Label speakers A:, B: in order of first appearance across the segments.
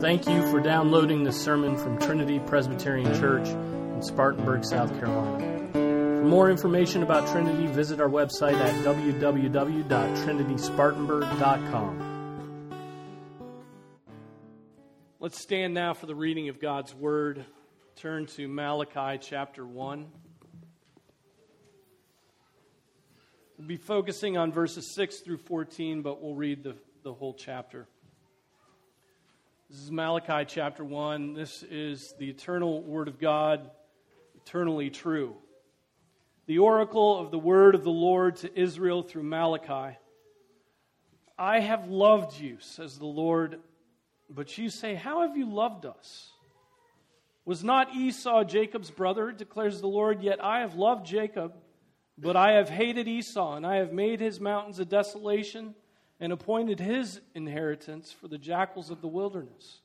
A: Thank you for downloading this sermon from Trinity Presbyterian Church in Spartanburg, South Carolina. For more information about Trinity, visit our website at www.trinityspartanburg.com. Let's stand now for the reading of God's Word. Turn to Malachi chapter 1. We'll be focusing on verses 6 through 14, but we'll read the, the whole chapter. This is Malachi chapter 1. This is the eternal Word of God, eternally true. The oracle of the Word of the Lord to Israel through Malachi. I have loved you, says the Lord, but you say, How have you loved us? Was not Esau Jacob's brother, declares the Lord? Yet I have loved Jacob, but I have hated Esau, and I have made his mountains a desolation and appointed his inheritance for the jackals of the wilderness.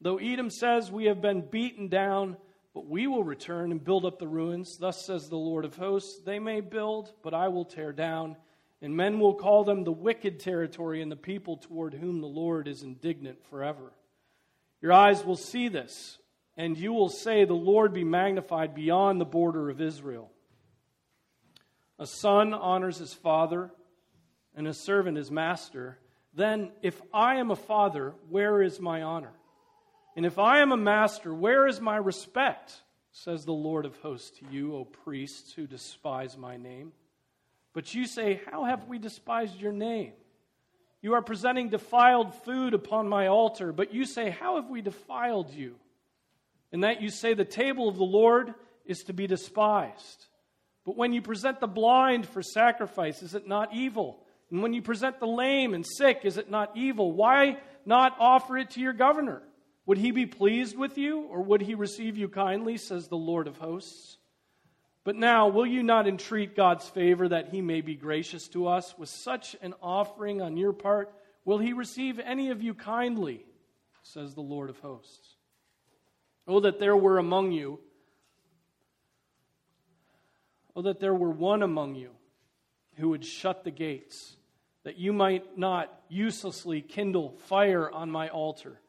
A: Though Edom says, We have been beaten down, but we will return and build up the ruins, thus says the Lord of hosts, they may build, but I will tear down, and men will call them the wicked territory and the people toward whom the Lord is indignant forever. Your eyes will see this, and you will say, The Lord be magnified beyond the border of Israel. A son honors his father and a servant his master, then if I am a father, where is my honor? And if I am a master, where is my respect? Says the Lord of hosts to you, O priests who despise my name. But you say, How have we despised your name? You are presenting defiled food upon my altar, but you say, How have we defiled you? And that you say, The table of the Lord is to be despised. But when you present the blind for sacrifice, is it not evil? And when you present the lame and sick, is it not evil? Why not offer it to your governor? Would he be pleased with you, or would he receive you kindly, says the Lord of hosts? But now, will you not entreat God's favor that he may be gracious to us? With such an offering on your part, will he receive any of you kindly, says the Lord of hosts? Oh, that there were among you, oh, that there were one among you who would shut the gates that you might not uselessly kindle fire on my altar.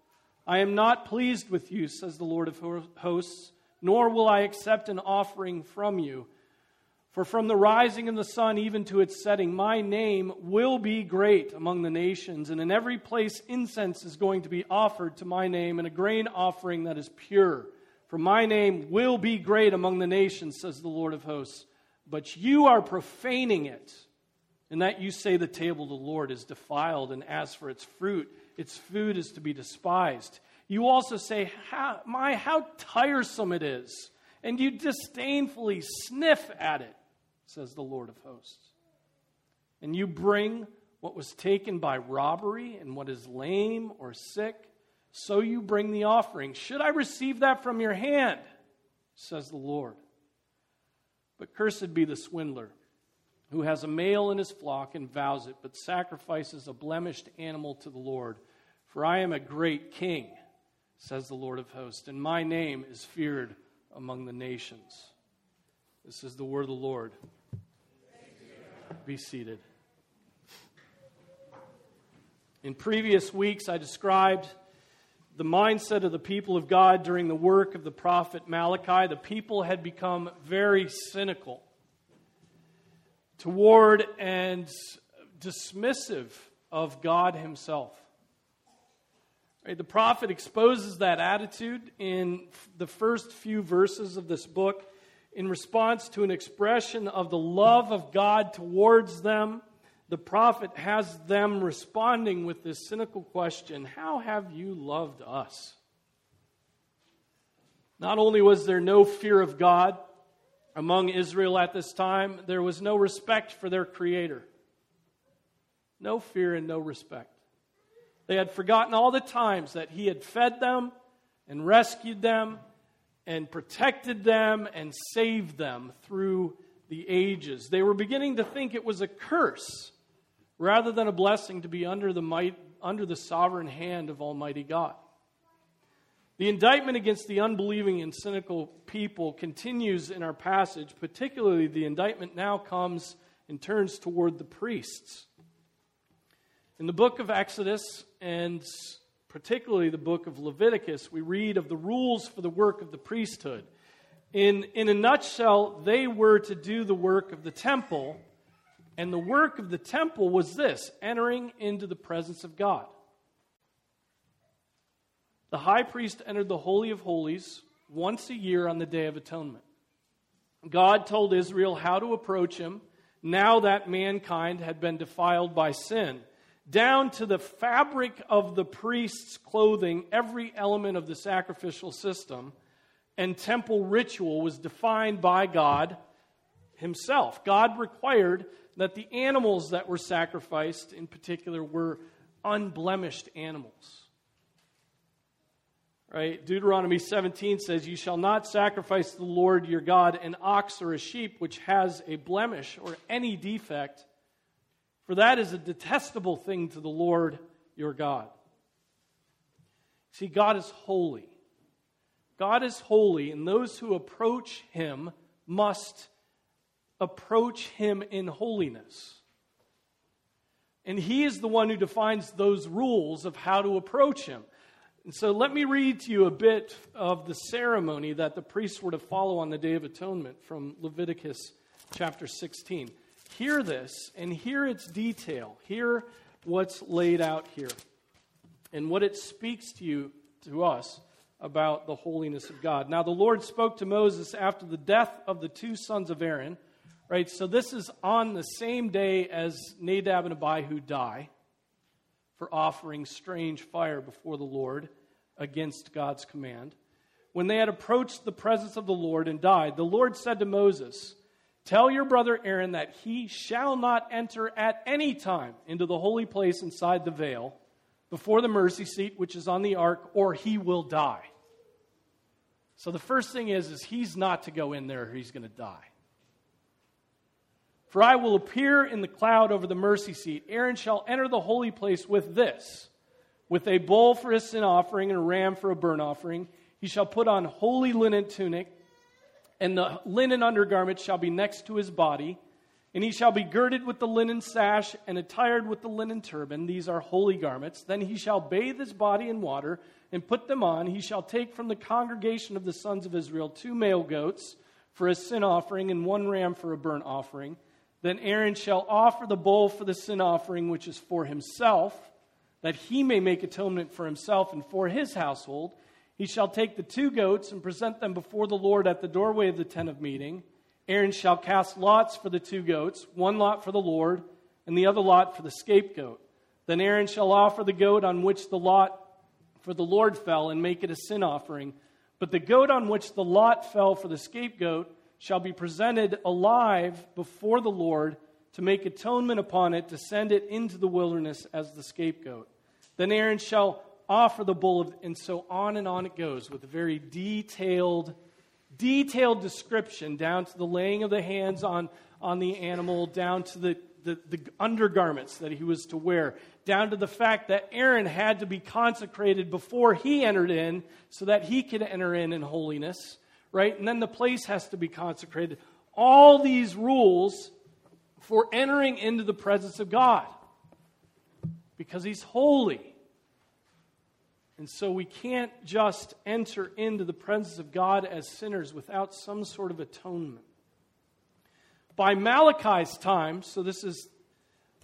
A: I am not pleased with you, says the Lord of hosts, nor will I accept an offering from you. For from the rising of the sun even to its setting, my name will be great among the nations, and in every place incense is going to be offered to my name, and a grain offering that is pure. For my name will be great among the nations, says the Lord of hosts. But you are profaning it and that you say the table of the Lord is defiled, and as for its fruit, its food is to be despised. You also say, how, My, how tiresome it is, and you disdainfully sniff at it, says the Lord of hosts. And you bring what was taken by robbery and what is lame or sick, so you bring the offering. Should I receive that from your hand? says the Lord. But cursed be the swindler who has a male in his flock and vows it, but sacrifices a blemished animal to the Lord. For I am a great king, says the Lord of hosts, and my name is feared among the nations. This is the word of the Lord. Be seated. In previous weeks, I described the mindset of the people of God during the work of the prophet Malachi. The people had become very cynical toward and dismissive of God Himself. The prophet exposes that attitude in the first few verses of this book in response to an expression of the love of God towards them. The prophet has them responding with this cynical question How have you loved us? Not only was there no fear of God, among Israel at this time, there was no respect for their Creator. No fear and no respect. They had forgotten all the times that He had fed them and rescued them and protected them and saved them through the ages. They were beginning to think it was a curse rather than a blessing to be under the, might, under the sovereign hand of Almighty God. The indictment against the unbelieving and cynical people continues in our passage, particularly the indictment now comes and turns toward the priests. In the book of Exodus, and particularly the book of Leviticus, we read of the rules for the work of the priesthood. In, in a nutshell, they were to do the work of the temple, and the work of the temple was this entering into the presence of God. The high priest entered the Holy of Holies once a year on the Day of Atonement. God told Israel how to approach him now that mankind had been defiled by sin down to the fabric of the priest's clothing, every element of the sacrificial system and temple ritual was defined by God Himself. God required that the animals that were sacrificed, in particular, were unblemished animals. Right? Deuteronomy 17 says, You shall not sacrifice to the Lord your God an ox or a sheep which has a blemish or any defect for that is a detestable thing to the Lord your God. See, God is holy. God is holy, and those who approach him must approach him in holiness. And he is the one who defines those rules of how to approach him. And so let me read to you a bit of the ceremony that the priests were to follow on the Day of Atonement from Leviticus chapter 16 hear this and hear its detail. Hear what's laid out here and what it speaks to you, to us, about the holiness of God. Now, the Lord spoke to Moses after the death of the two sons of Aaron, right? So, this is on the same day as Nadab and Abihu die for offering strange fire before the Lord against God's command. When they had approached the presence of the Lord and died, the Lord said to Moses, Tell your brother Aaron that he shall not enter at any time into the holy place inside the veil before the mercy seat which is on the ark, or he will die. So the first thing is, is he's not to go in there he's going to die. For I will appear in the cloud over the mercy seat. Aaron shall enter the holy place with this with a bull for a sin offering and a ram for a burnt offering. He shall put on holy linen tunic and the linen undergarment shall be next to his body, and he shall be girded with the linen sash and attired with the linen turban. These are holy garments. Then he shall bathe his body in water and put them on. He shall take from the congregation of the sons of Israel two male goats for a sin offering and one ram for a burnt offering. Then Aaron shall offer the bull for the sin offering, which is for himself, that he may make atonement for himself and for his household. He shall take the two goats and present them before the Lord at the doorway of the tent of meeting. Aaron shall cast lots for the two goats, one lot for the Lord, and the other lot for the scapegoat. Then Aaron shall offer the goat on which the lot for the Lord fell and make it a sin offering. But the goat on which the lot fell for the scapegoat shall be presented alive before the Lord to make atonement upon it, to send it into the wilderness as the scapegoat. Then Aaron shall offer the bull of, and so on and on it goes with a very detailed, detailed description down to the laying of the hands on, on the animal, down to the, the, the undergarments that he was to wear, down to the fact that Aaron had to be consecrated before he entered in so that he could enter in in holiness, right? And then the place has to be consecrated. All these rules for entering into the presence of God because he's holy. And so we can't just enter into the presence of God as sinners without some sort of atonement. By Malachi's time, so this is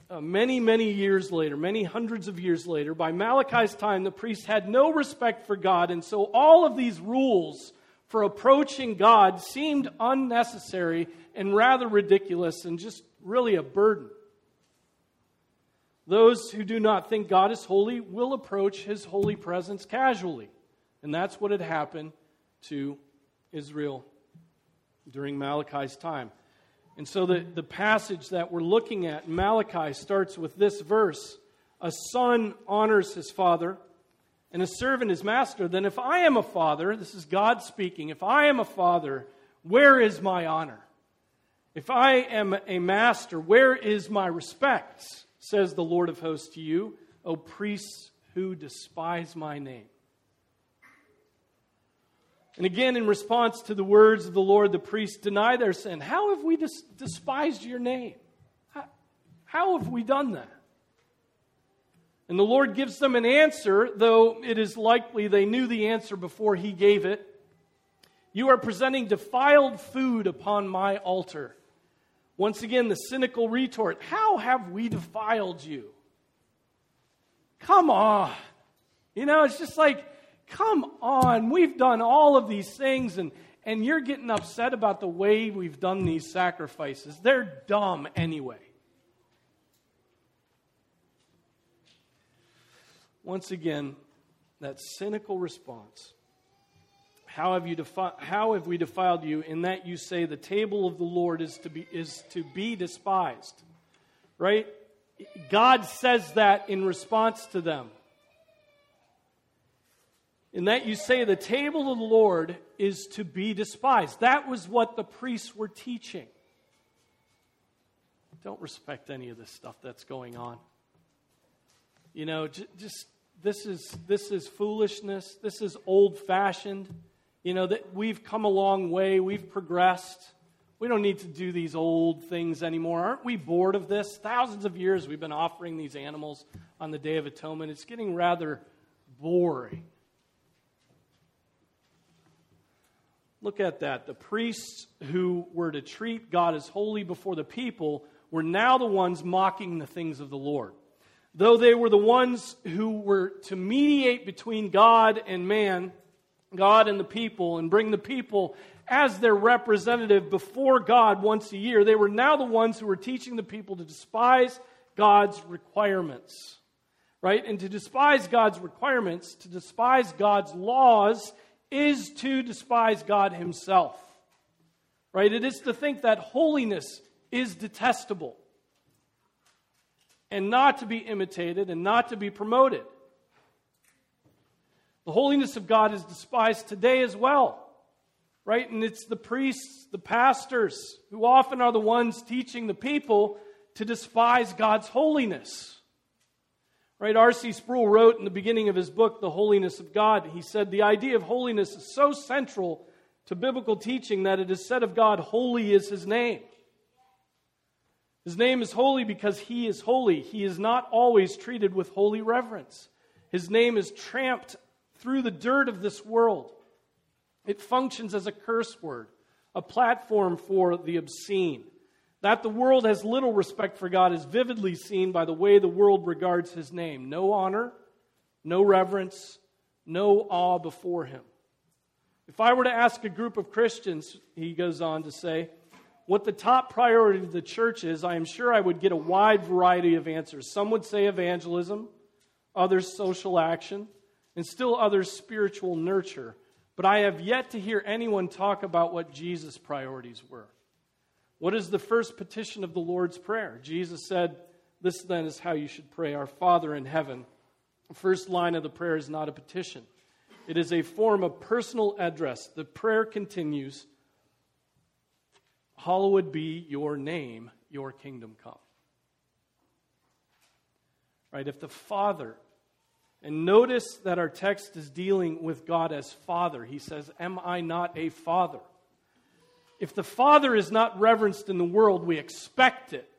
A: uh, many, many years later, many hundreds of years later, by Malachi's time, the priest had no respect for God, and so all of these rules for approaching God seemed unnecessary and rather ridiculous and just really a burden. Those who do not think God is holy will approach his holy presence casually. And that's what had happened to Israel during Malachi's time. And so the, the passage that we're looking at Malachi starts with this verse A son honors his father, and a servant his master. Then, if I am a father, this is God speaking, if I am a father, where is my honor? If I am a master, where is my respect? says the Lord of hosts to you, O priests who despise my name. And again, in response to the words of the Lord, the priests deny their sin. How have we des- despised your name? How, how have we done that? And the Lord gives them an answer, though it is likely they knew the answer before he gave it. You are presenting defiled food upon my altar. Once again, the cynical retort How have we defiled you? Come on. You know, it's just like, come on. We've done all of these things, and, and you're getting upset about the way we've done these sacrifices. They're dumb anyway. Once again, that cynical response. How have, you defi- how have we defiled you in that you say the table of the Lord is to be, is to be despised? Right? God says that in response to them. In that you say the table of the Lord is to be despised. That was what the priests were teaching. Don't respect any of this stuff that's going on. You know, just this is this is foolishness. This is old fashioned. You know that we've come a long way. We've progressed. We don't need to do these old things anymore. Aren't we bored of this? Thousands of years we've been offering these animals on the Day of Atonement. It's getting rather boring. Look at that. The priests who were to treat God as holy before the people were now the ones mocking the things of the Lord. Though they were the ones who were to mediate between God and man, God and the people, and bring the people as their representative before God once a year, they were now the ones who were teaching the people to despise God's requirements. Right? And to despise God's requirements, to despise God's laws, is to despise God Himself. Right? It is to think that holiness is detestable and not to be imitated and not to be promoted. The holiness of God is despised today as well, right? And it's the priests, the pastors, who often are the ones teaching the people to despise God's holiness. Right? R.C. Sproul wrote in the beginning of his book, The Holiness of God, he said, The idea of holiness is so central to biblical teaching that it is said of God, Holy is his name. His name is holy because he is holy. He is not always treated with holy reverence. His name is tramped through the dirt of this world. It functions as a curse word, a platform for the obscene. That the world has little respect for God is vividly seen by the way the world regards his name. No honor, no reverence, no awe before him. If I were to ask a group of Christians, he goes on to say, what the top priority of the church is, I am sure I would get a wide variety of answers. Some would say evangelism, others social action, and still others spiritual nurture. But I have yet to hear anyone talk about what Jesus' priorities were. What is the first petition of the Lord's Prayer? Jesus said, This then is how you should pray Our Father in heaven. The first line of the prayer is not a petition, it is a form of personal address. The prayer continues Hallowed be your name, your kingdom come. Right? If the Father, and notice that our text is dealing with God as Father. He says, Am I not a Father? If the Father is not reverenced in the world, we expect it.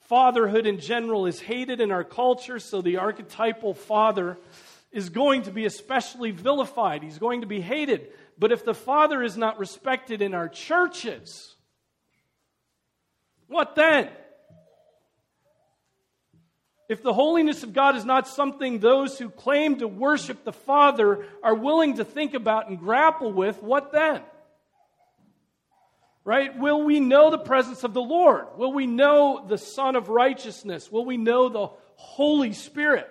A: Fatherhood in general is hated in our culture, so the archetypal father is going to be especially vilified. He's going to be hated. But if the Father is not respected in our churches, what then? If the holiness of God is not something those who claim to worship the Father are willing to think about and grapple with, what then? Right? Will we know the presence of the Lord? Will we know the Son of Righteousness? Will we know the Holy Spirit?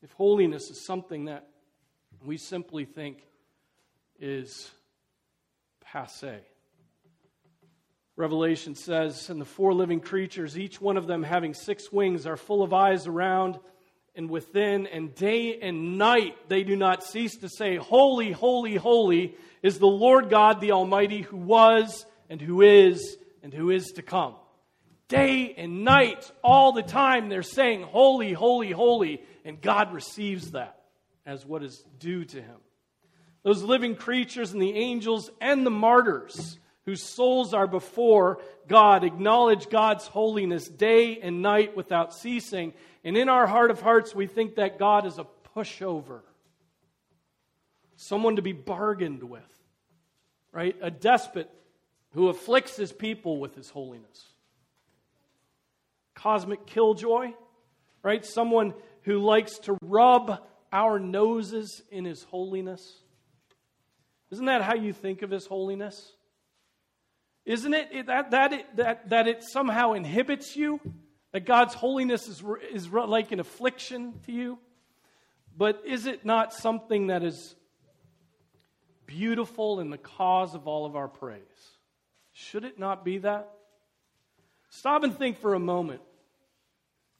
A: If holiness is something that we simply think is passe. Revelation says, and the four living creatures, each one of them having six wings, are full of eyes around and within, and day and night they do not cease to say, Holy, holy, holy is the Lord God the Almighty, who was and who is and who is to come. Day and night, all the time, they're saying, Holy, holy, holy, and God receives that as what is due to him. Those living creatures and the angels and the martyrs whose souls are before God acknowledge God's holiness day and night without ceasing. And in our heart of hearts, we think that God is a pushover, someone to be bargained with, right? A despot who afflicts his people with his holiness. Cosmic killjoy, right? Someone who likes to rub our noses in his holiness. Isn't that how you think of his holiness? Isn't it that, that, it, that, that it somehow inhibits you? That God's holiness is, is like an affliction to you? But is it not something that is beautiful in the cause of all of our praise? Should it not be that? Stop and think for a moment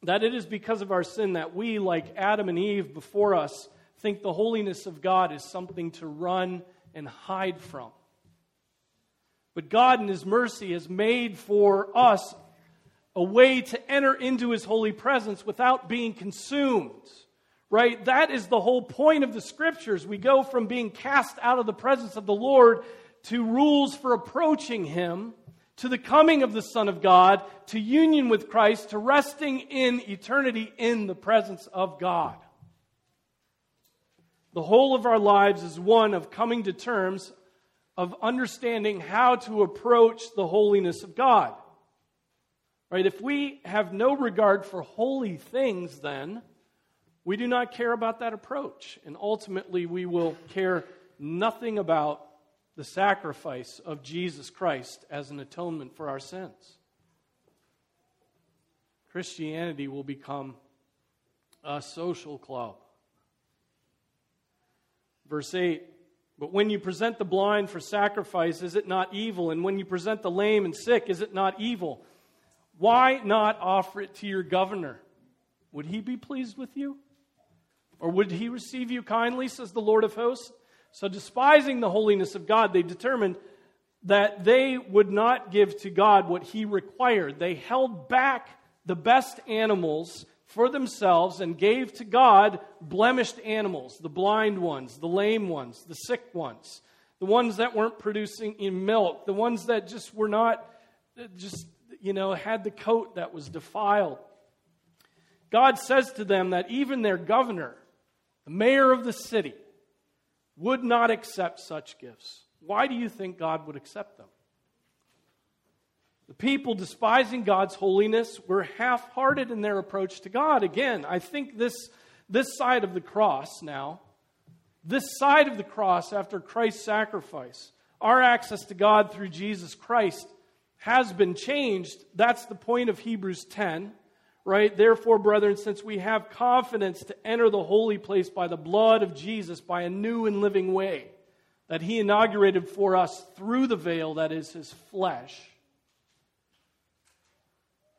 A: that it is because of our sin that we, like Adam and Eve before us, think the holiness of God is something to run and hide from. But God, in His mercy, has made for us a way to enter into His holy presence without being consumed. Right? That is the whole point of the scriptures. We go from being cast out of the presence of the Lord to rules for approaching Him, to the coming of the Son of God, to union with Christ, to resting in eternity in the presence of God. The whole of our lives is one of coming to terms of understanding how to approach the holiness of God. Right? If we have no regard for holy things, then we do not care about that approach. And ultimately, we will care nothing about the sacrifice of Jesus Christ as an atonement for our sins. Christianity will become a social club. Verse 8 but when you present the blind for sacrifice, is it not evil? And when you present the lame and sick, is it not evil? Why not offer it to your governor? Would he be pleased with you? Or would he receive you kindly, says the Lord of hosts? So, despising the holiness of God, they determined that they would not give to God what he required. They held back the best animals for themselves and gave to God blemished animals, the blind ones, the lame ones, the sick ones, the ones that weren't producing in milk, the ones that just were not, just, you know, had the coat that was defiled. God says to them that even their governor, the mayor of the city, would not accept such gifts. Why do you think God would accept them? The people despising God's holiness were half hearted in their approach to God. Again, I think this, this side of the cross now, this side of the cross after Christ's sacrifice, our access to God through Jesus Christ has been changed. That's the point of Hebrews 10, right? Therefore, brethren, since we have confidence to enter the holy place by the blood of Jesus, by a new and living way that he inaugurated for us through the veil that is his flesh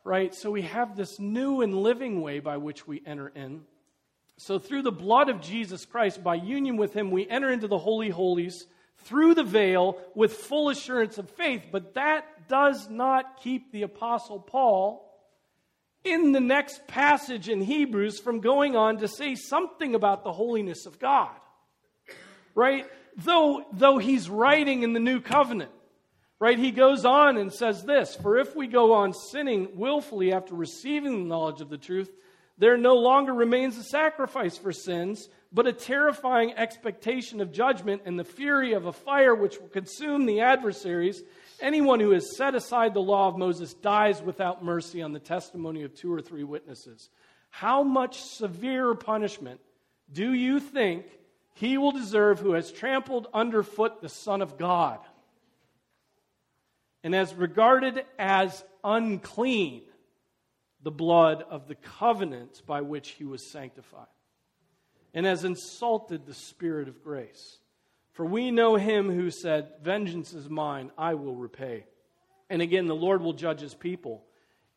A: right? So we have this new and living way by which we enter in. So through the blood of Jesus Christ, by union with him, we enter into the Holy Holies through the veil with full assurance of faith. But that does not keep the Apostle Paul in the next passage in Hebrews from going on to say something about the holiness of God. Right? Though, though he's writing in the new covenant. Right? He goes on and says this For if we go on sinning willfully after receiving the knowledge of the truth, there no longer remains a sacrifice for sins, but a terrifying expectation of judgment and the fury of a fire which will consume the adversaries. Anyone who has set aside the law of Moses dies without mercy on the testimony of two or three witnesses. How much severe punishment do you think he will deserve who has trampled underfoot the Son of God? And as regarded as unclean the blood of the covenant by which he was sanctified, and has insulted the Spirit of grace. For we know him who said, Vengeance is mine, I will repay. And again, the Lord will judge his people.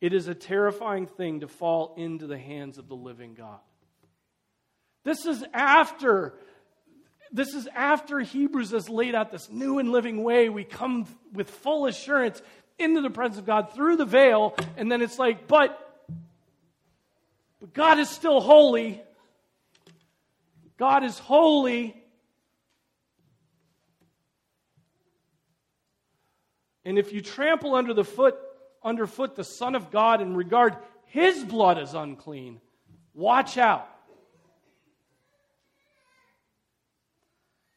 A: It is a terrifying thing to fall into the hands of the living God. This is after this is after Hebrews has laid out this new and living way. We come with full assurance into the presence of God through the veil, and then it's like, but, but God is still holy. God is holy. And if you trample under the foot, underfoot the Son of God and regard his blood as unclean, Watch out.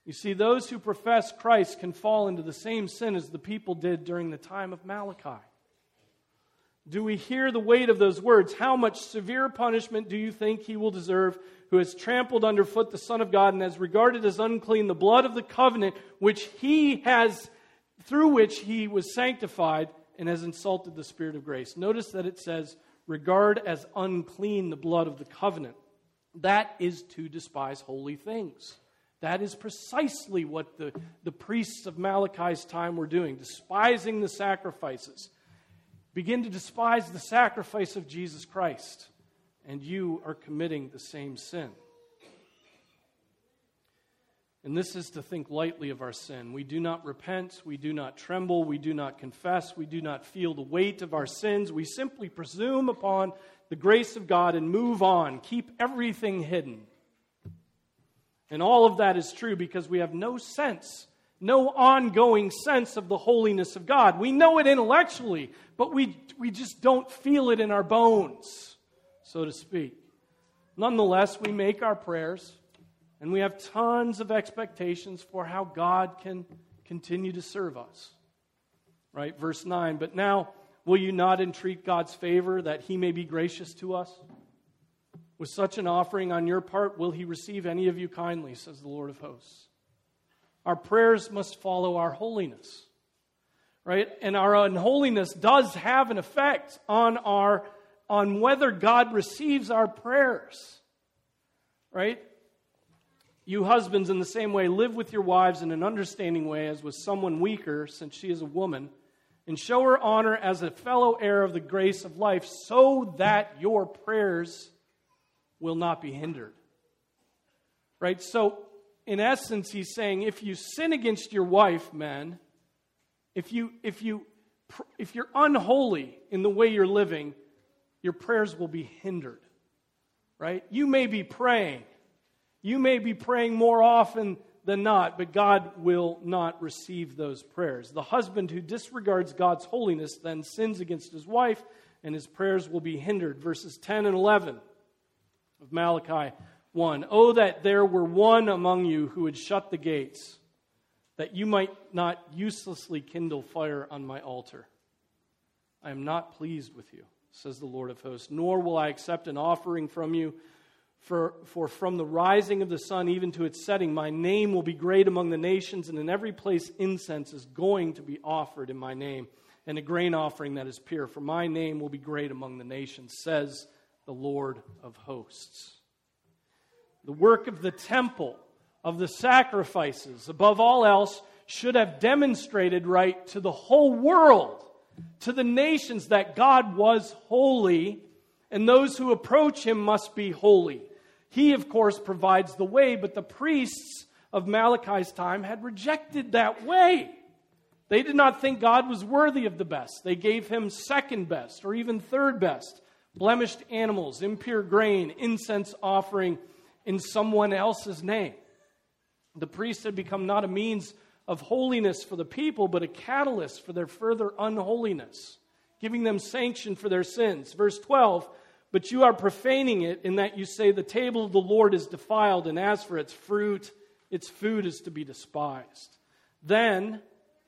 A: You see, those who profess Christ can fall into the same sin as the people did during the time of Malachi. Do we hear the weight of those words? How much severe punishment do you think he will deserve who has trampled underfoot the Son of God and has regarded as unclean the blood of the covenant which he has, through which he was sanctified and has insulted the Spirit of grace? Notice that it says, regard as unclean the blood of the covenant. That is to despise holy things. That is precisely what the, the priests of Malachi's time were doing, despising the sacrifices. Begin to despise the sacrifice of Jesus Christ, and you are committing the same sin. And this is to think lightly of our sin. We do not repent, we do not tremble, we do not confess, we do not feel the weight of our sins. We simply presume upon the grace of God and move on, keep everything hidden. And all of that is true because we have no sense, no ongoing sense of the holiness of God. We know it intellectually, but we, we just don't feel it in our bones, so to speak. Nonetheless, we make our prayers and we have tons of expectations for how God can continue to serve us. Right? Verse 9. But now, will you not entreat God's favor that he may be gracious to us? With such an offering on your part, will he receive any of you kindly, says the Lord of hosts. Our prayers must follow our holiness. Right? And our unholiness does have an effect on our on whether God receives our prayers. Right? You husbands, in the same way, live with your wives in an understanding way as with someone weaker, since she is a woman, and show her honor as a fellow heir of the grace of life, so that your prayers will not be hindered. Right? So, in essence, he's saying if you sin against your wife, men, if you if you if you're unholy in the way you're living, your prayers will be hindered. Right? You may be praying. You may be praying more often than not, but God will not receive those prayers. The husband who disregards God's holiness then sins against his wife, and his prayers will be hindered. Verses 10 and 11 of Malachi 1. Oh, that there were one among you who would shut the gates, that you might not uselessly kindle fire on my altar. I am not pleased with you, says the Lord of hosts, nor will I accept an offering from you. For, for from the rising of the sun even to its setting, my name will be great among the nations, and in every place incense is going to be offered in my name, and a grain offering that is pure. For my name will be great among the nations, says the Lord of hosts. The work of the temple, of the sacrifices, above all else, should have demonstrated right to the whole world, to the nations, that God was holy, and those who approach him must be holy. He, of course, provides the way, but the priests of Malachi's time had rejected that way. They did not think God was worthy of the best. They gave him second best or even third best blemished animals, impure grain, incense offering in someone else's name. The priest had become not a means of holiness for the people, but a catalyst for their further unholiness, giving them sanction for their sins. Verse 12, but you are profaning it in that you say, The table of the Lord is defiled, and as for its fruit, its food is to be despised. Then,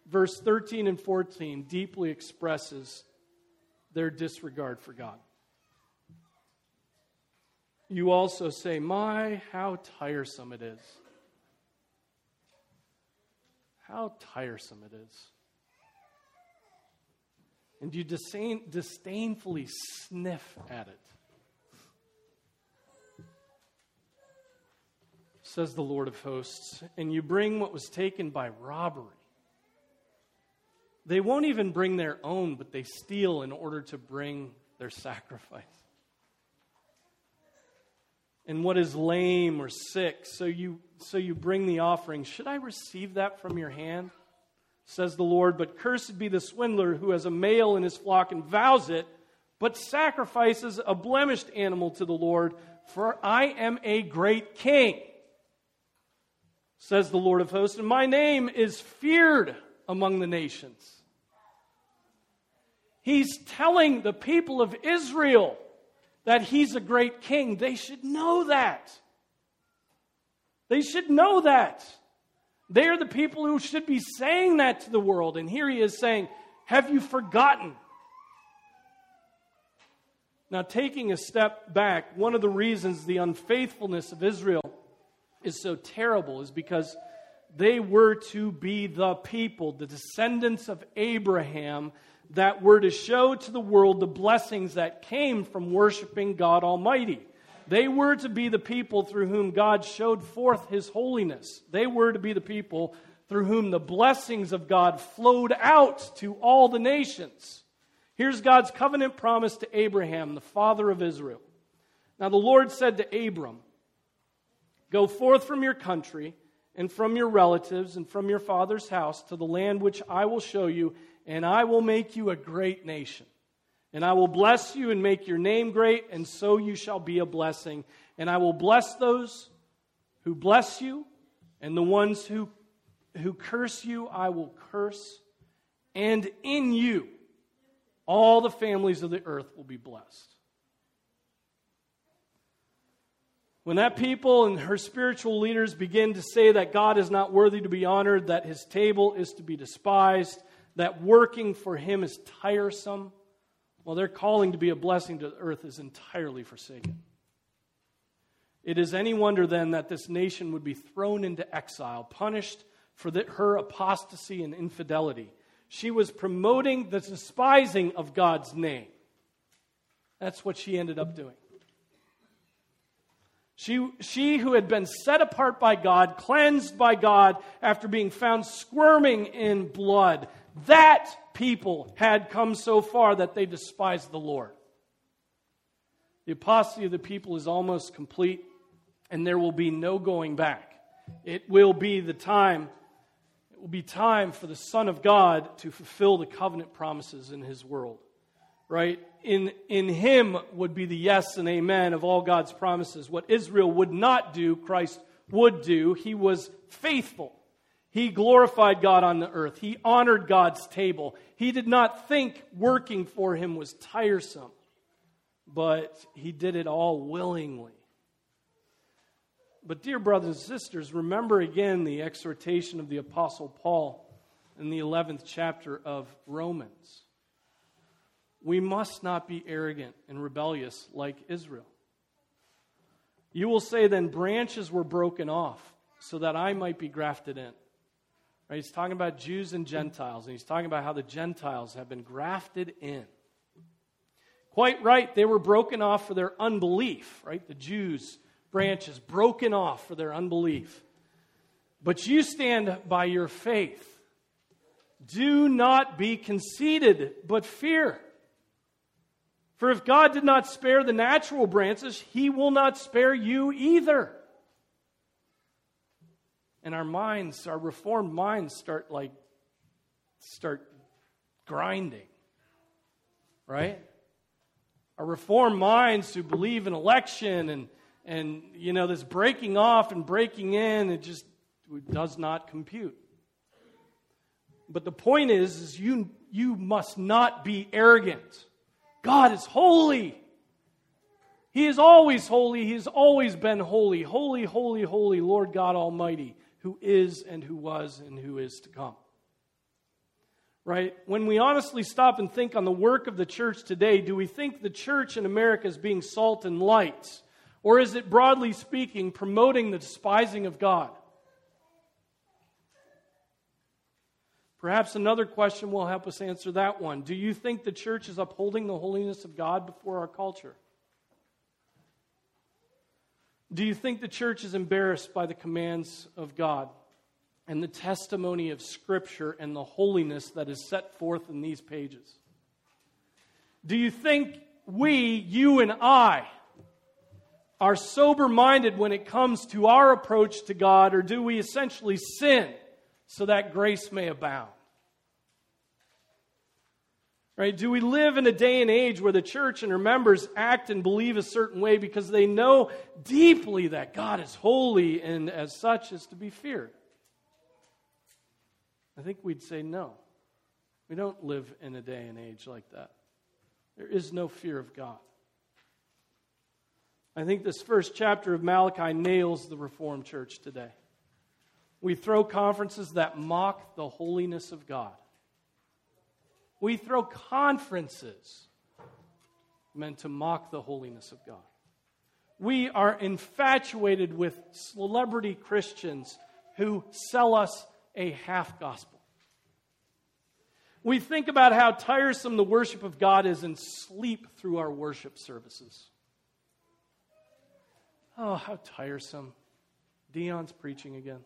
A: verse 13 and 14 deeply expresses their disregard for God you also say, My, how tiresome it is. How tiresome it is. And you disdain, disdainfully sniff at it. Says the Lord of hosts, and you bring what was taken by robbery. They won't even bring their own, but they steal in order to bring their sacrifice and what is lame or sick, so you, so you bring the offering. Should I receive that from your hand? Says the Lord. But cursed be the swindler who has a male in his flock and vows it, but sacrifices a blemished animal to the Lord, for I am a great king, says the Lord of hosts, and my name is feared among the nations. He's telling the people of Israel that he's a great king. They should know that. They should know that. They are the people who should be saying that to the world. And here he is saying, Have you forgotten? Now, taking a step back, one of the reasons the unfaithfulness of Israel is so terrible is because they were to be the people, the descendants of Abraham, that were to show to the world the blessings that came from worshiping God Almighty. They were to be the people through whom God showed forth his holiness. They were to be the people through whom the blessings of God flowed out to all the nations. Here's God's covenant promise to Abraham, the father of Israel. Now the Lord said to Abram, Go forth from your country and from your relatives and from your father's house to the land which I will show you, and I will make you a great nation. And I will bless you and make your name great, and so you shall be a blessing. And I will bless those who bless you, and the ones who, who curse you, I will curse. And in you, all the families of the earth will be blessed. When that people and her spiritual leaders begin to say that God is not worthy to be honored, that his table is to be despised, that working for him is tiresome, well, their calling to be a blessing to the earth is entirely forsaken. It is any wonder then that this nation would be thrown into exile, punished for the, her apostasy and infidelity. She was promoting the despising of God's name. That's what she ended up doing. She, she who had been set apart by God, cleansed by God after being found squirming in blood, that people had come so far that they despised the Lord. The apostasy of the people is almost complete, and there will be no going back. It will be the time, it will be time for the Son of God to fulfill the covenant promises in his world. Right? In, in him would be the yes and amen of all God's promises. What Israel would not do, Christ would do. He was faithful. He glorified God on the earth. He honored God's table. He did not think working for him was tiresome, but he did it all willingly. But, dear brothers and sisters, remember again the exhortation of the Apostle Paul in the 11th chapter of Romans. We must not be arrogant and rebellious like Israel. You will say, then, branches were broken off so that I might be grafted in. Right? He's talking about Jews and Gentiles, and he's talking about how the Gentiles have been grafted in. Quite right, they were broken off for their unbelief, right? The Jews' branches broken off for their unbelief. But you stand by your faith. Do not be conceited, but fear. For if God did not spare the natural branches, he will not spare you either and our minds, our reformed minds start like start grinding. Right? Our reformed minds who believe in election and and you know this breaking off and breaking in, it just it does not compute. But the point is, is you you must not be arrogant. God is holy. He is always holy. He has always been holy. Holy, holy, holy, Lord God Almighty who is and who was and who is to come. Right? When we honestly stop and think on the work of the church today, do we think the church in America is being salt and light? Or is it, broadly speaking, promoting the despising of God? Perhaps another question will help us answer that one. Do you think the church is upholding the holiness of God before our culture? Do you think the church is embarrassed by the commands of God and the testimony of Scripture and the holiness that is set forth in these pages? Do you think we, you and I, are sober minded when it comes to our approach to God, or do we essentially sin so that grace may abound? Right? Do we live in a day and age where the church and her members act and believe a certain way because they know deeply that God is holy and as such is to be feared? I think we'd say no. We don't live in a day and age like that. There is no fear of God. I think this first chapter of Malachi nails the Reformed Church today. We throw conferences that mock the holiness of God. We throw conferences meant to mock the holiness of God. We are infatuated with celebrity Christians who sell us a half gospel. We think about how tiresome the worship of God is and sleep through our worship services. Oh, how tiresome. Dion's preaching again.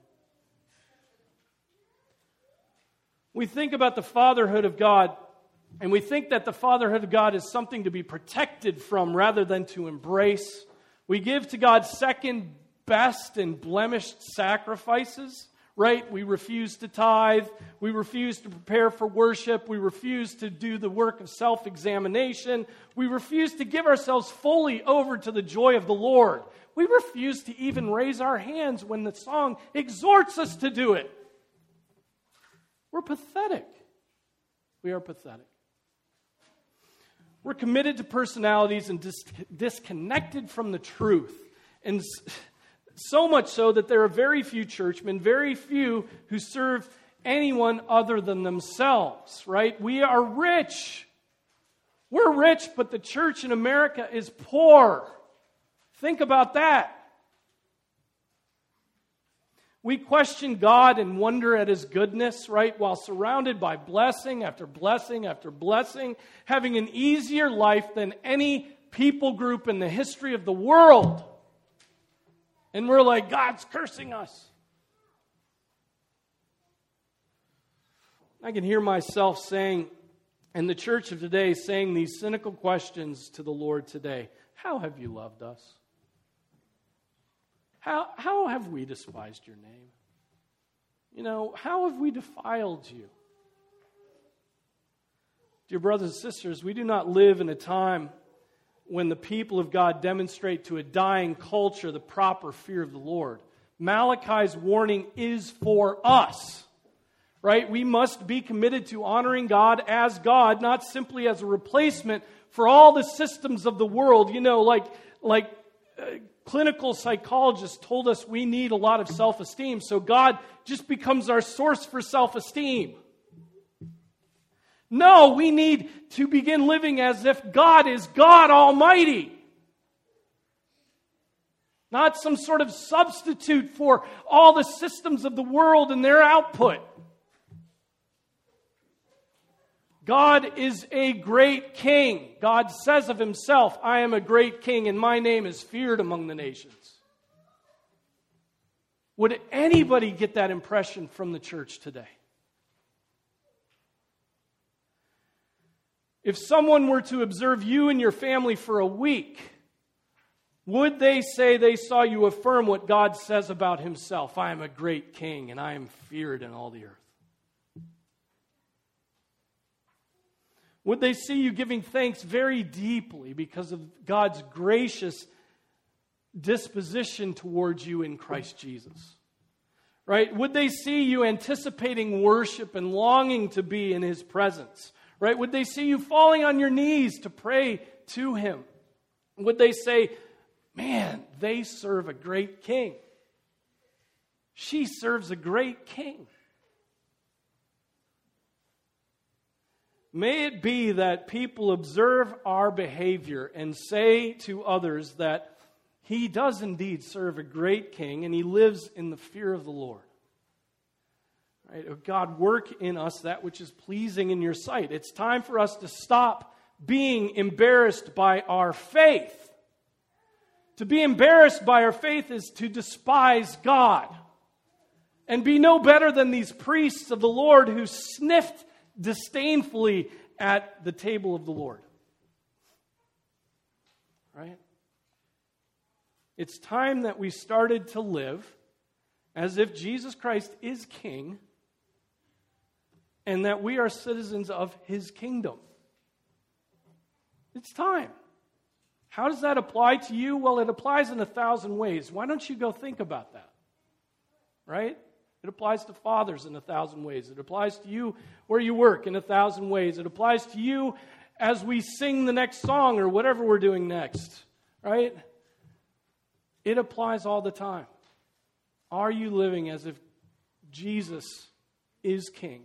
A: We think about the fatherhood of God, and we think that the fatherhood of God is something to be protected from rather than to embrace. We give to God second best and blemished sacrifices, right? We refuse to tithe. We refuse to prepare for worship. We refuse to do the work of self examination. We refuse to give ourselves fully over to the joy of the Lord. We refuse to even raise our hands when the song exhorts us to do it. We're pathetic. We are pathetic. We're committed to personalities and dis- disconnected from the truth. And so much so that there are very few churchmen, very few who serve anyone other than themselves, right? We are rich. We're rich, but the church in America is poor. Think about that. We question God and wonder at His goodness, right? While surrounded by blessing after blessing after blessing, having an easier life than any people group in the history of the world. And we're like, God's cursing us. I can hear myself saying, and the church of today saying these cynical questions to the Lord today How have you loved us? How, how have we despised your name? You know, how have we defiled you? Dear brothers and sisters, we do not live in a time when the people of God demonstrate to a dying culture the proper fear of the Lord. Malachi's warning is for us, right? We must be committed to honoring God as God, not simply as a replacement for all the systems of the world. You know, like, like uh, clinical psychologists told us we need a lot of self esteem, so God just becomes our source for self esteem. No, we need to begin living as if God is God Almighty. Not some sort of substitute for all the systems of the world and their output. God is a great king. God says of himself, I am a great king, and my name is feared among the nations. Would anybody get that impression from the church today? If someone were to observe you and your family for a week, would they say they saw you affirm what God says about himself? I am a great king and I am feared in all the earth. Would they see you giving thanks very deeply because of God's gracious disposition towards you in Christ Jesus? Right? Would they see you anticipating worship and longing to be in His presence? Right? Would they see you falling on your knees to pray to Him? Would they say, Man, they serve a great king? She serves a great king. May it be that people observe our behavior and say to others that he does indeed serve a great king and he lives in the fear of the Lord. Right? Oh, God, work in us that which is pleasing in your sight. It's time for us to stop being embarrassed by our faith. To be embarrassed by our faith is to despise God and be no better than these priests of the Lord who sniffed disdainfully at the table of the Lord. Right? It's time that we started to live as if Jesus Christ is king and that we are citizens of his kingdom. It's time. How does that apply to you? Well, it applies in a thousand ways. Why don't you go think about that? Right? It applies to fathers in a thousand ways. It applies to you where you work in a thousand ways. It applies to you as we sing the next song or whatever we're doing next, right? It applies all the time. Are you living as if Jesus is King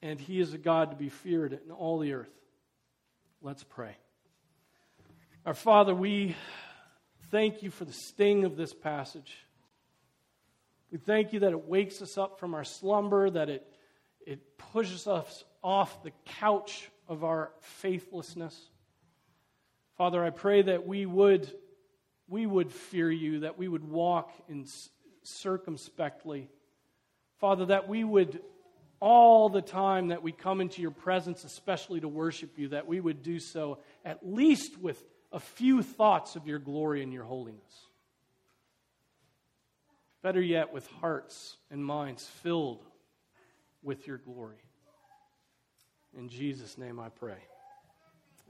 A: and He is a God to be feared in all the earth? Let's pray. Our Father, we thank you for the sting of this passage. We thank you that it wakes us up from our slumber, that it, it pushes us off the couch of our faithlessness. Father, I pray that we would, we would fear you, that we would walk in circumspectly. Father, that we would all the time that we come into your presence, especially to worship you, that we would do so at least with a few thoughts of your glory and your holiness. Better yet, with hearts and minds filled with your glory. In Jesus' name I pray.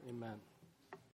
A: Amen.